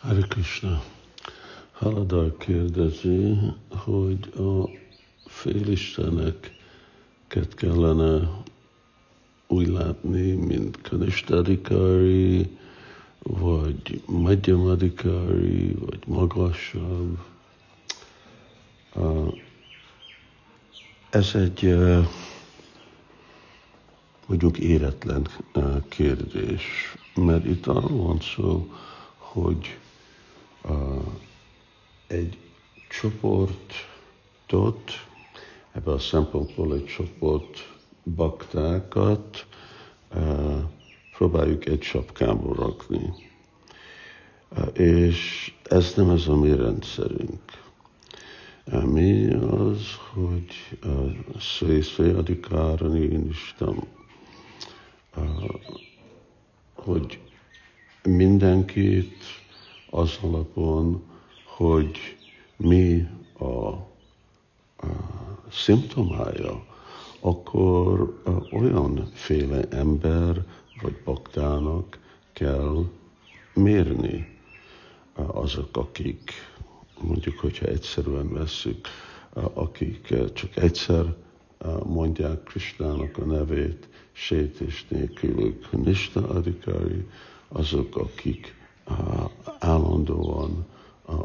Hare Krishna. Haladar kérdezi, hogy a félisteneket kellene úgy látni, mint Kanistadikari, vagy Madhyamadikari, vagy magasabb. Ez egy mondjuk éretlen kérdés, mert itt arról van szó, hogy egy csoportot, ebben a szempontból egy csoport baktákat próbáljuk egy sapkába rakni. És ez nem ez a mi rendszerünk. Mi az, hogy Szészé Adikárani Isten, hogy mindenkit az alapon, hogy mi a, a szimptomája, akkor olyanféle ember vagy baktának kell mérni azok, akik mondjuk, hogyha egyszerűen vesszük, akik csak egyszer mondják Kristának a nevét, sétés nélkül Nista Adikari, azok, akik állandóan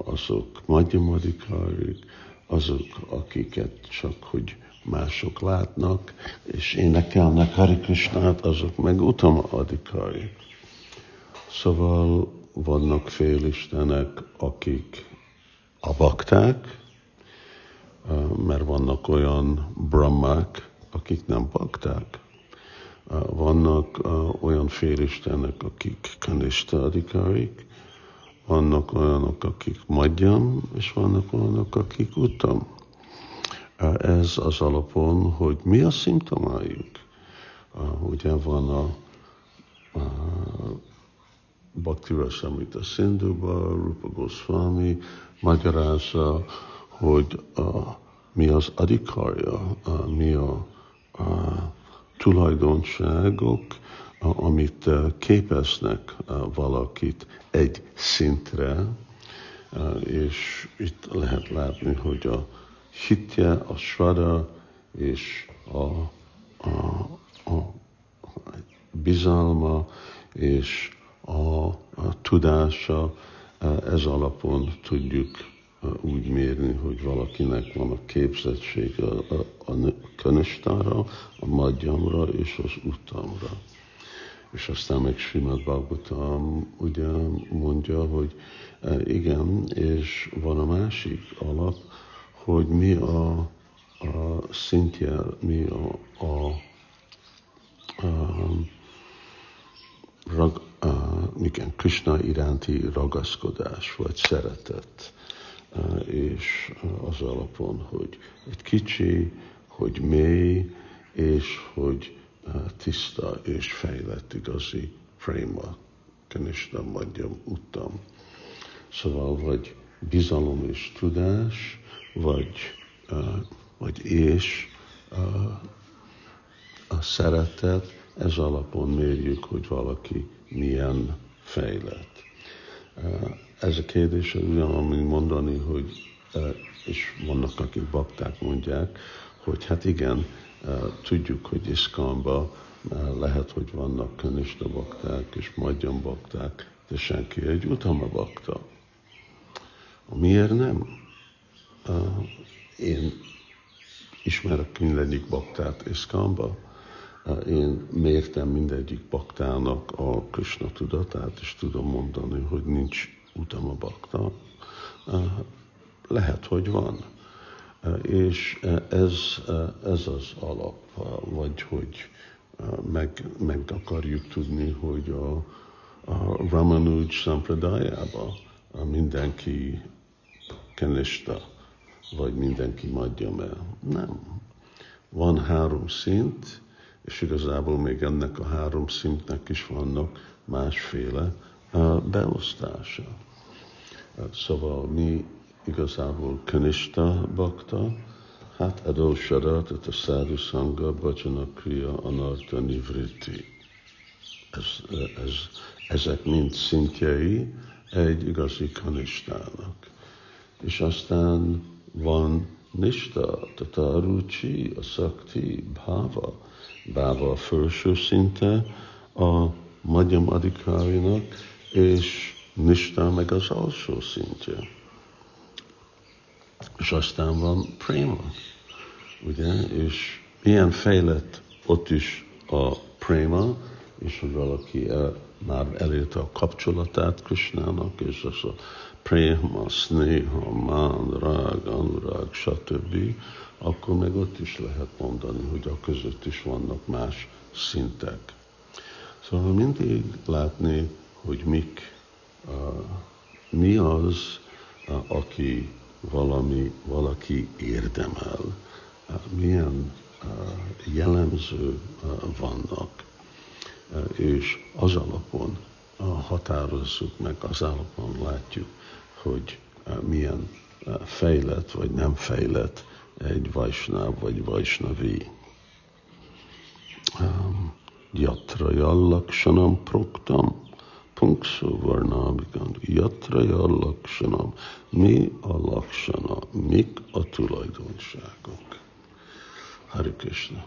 azok madhyamadikárik, azok, akiket csak, hogy mások látnak, és énekelnek Hari Krishnát, azok meg utama adikári. Szóval vannak félistenek, akik a mert vannak olyan brahmák, akik nem bakták. Vannak olyan félistenek, akik kanista adikárik, vannak olyanok, akik magyam, és vannak olyanok, akik utam. Ez az alapon, hogy mi a szimptomájuk. Ugye van a, a Bhakti Rasamrita Sindhuba, Rupa Goswami magyarázza, hogy a, mi az adikarja, a, mi a, a tulajdonságok, amit képeznek valakit egy szintre, és itt lehet látni, hogy a hitje, a svada és a, a, a bizalma és a, a tudása, ez alapon tudjuk úgy mérni, hogy valakinek van a képzettség a, a, a könyvtára, a magyamra és az utamra. És aztán meg Srimad Bhagavatam ugye mondja, hogy igen, és van a másik alap, hogy mi a, a szintje, mi a, a, a, rag, a igen, Krishna iránti ragaszkodás, vagy szeretet, és az alapon, hogy egy kicsi, hogy mély, és hogy tiszta és fejlett igazi préma, Krishna Madhyam Uttam. Szóval vagy bizalom és tudás, vagy, vagy és a szeretet, ez alapon mérjük, hogy valaki milyen fejlett. Ez a kérdés ugyanamúgy mondani, hogy és vannak, akik bakták mondják, hogy hát igen, tudjuk, hogy Iszkamba lehet, hogy vannak könista bakták és magyar bakták, de senki egy utama bakta. Miért nem? Én ismerek mindegyik baktát Iszkamba, én mértem mindegyik baktának a Krishna tudatát, és tudom mondani, hogy nincs utama bakta. Lehet, hogy van. És ez, ez az alap, vagy hogy meg, meg akarjuk tudni, hogy a, a Ramanuj Sampradájában mindenki kenista, vagy mindenki madjam el. Nem. Van három szint, és igazából még ennek a három szintnek is vannak másféle beosztása. Szóval mi igazából kanista bakta, hát adósara, tehát a szádu szanga, bajana kriya, anarta nivriti. Ez, ez, ezek mind szintjei egy igazi kanistának. És aztán van nista, tata rucsi, a szakti, bhava. Bhava a felső szinte a magyam adikárinak, és nista meg az alsó szintje. És aztán van prema, ugye, és milyen fejlett ott is a prema, és hogy valaki el, már elérte a kapcsolatát Krishnának, és az a prema, sneha, man, rág, anurag, stb., akkor meg ott is lehet mondani, hogy a között is vannak más szintek. Szóval mindig látni, hogy mik, uh, mi az, uh, aki valami, valaki érdemel, uh, milyen uh, jellemző uh, vannak és az alapon határozzuk meg, az alapon látjuk, hogy milyen fejlett vagy nem fejlett egy vajsnáv vagy vajsnavi. Yatra jallaksanam proktam, punksó varnábikant, yatra jallaksanam, mi a laksana, mik a tulajdonságok. Hari Krishna.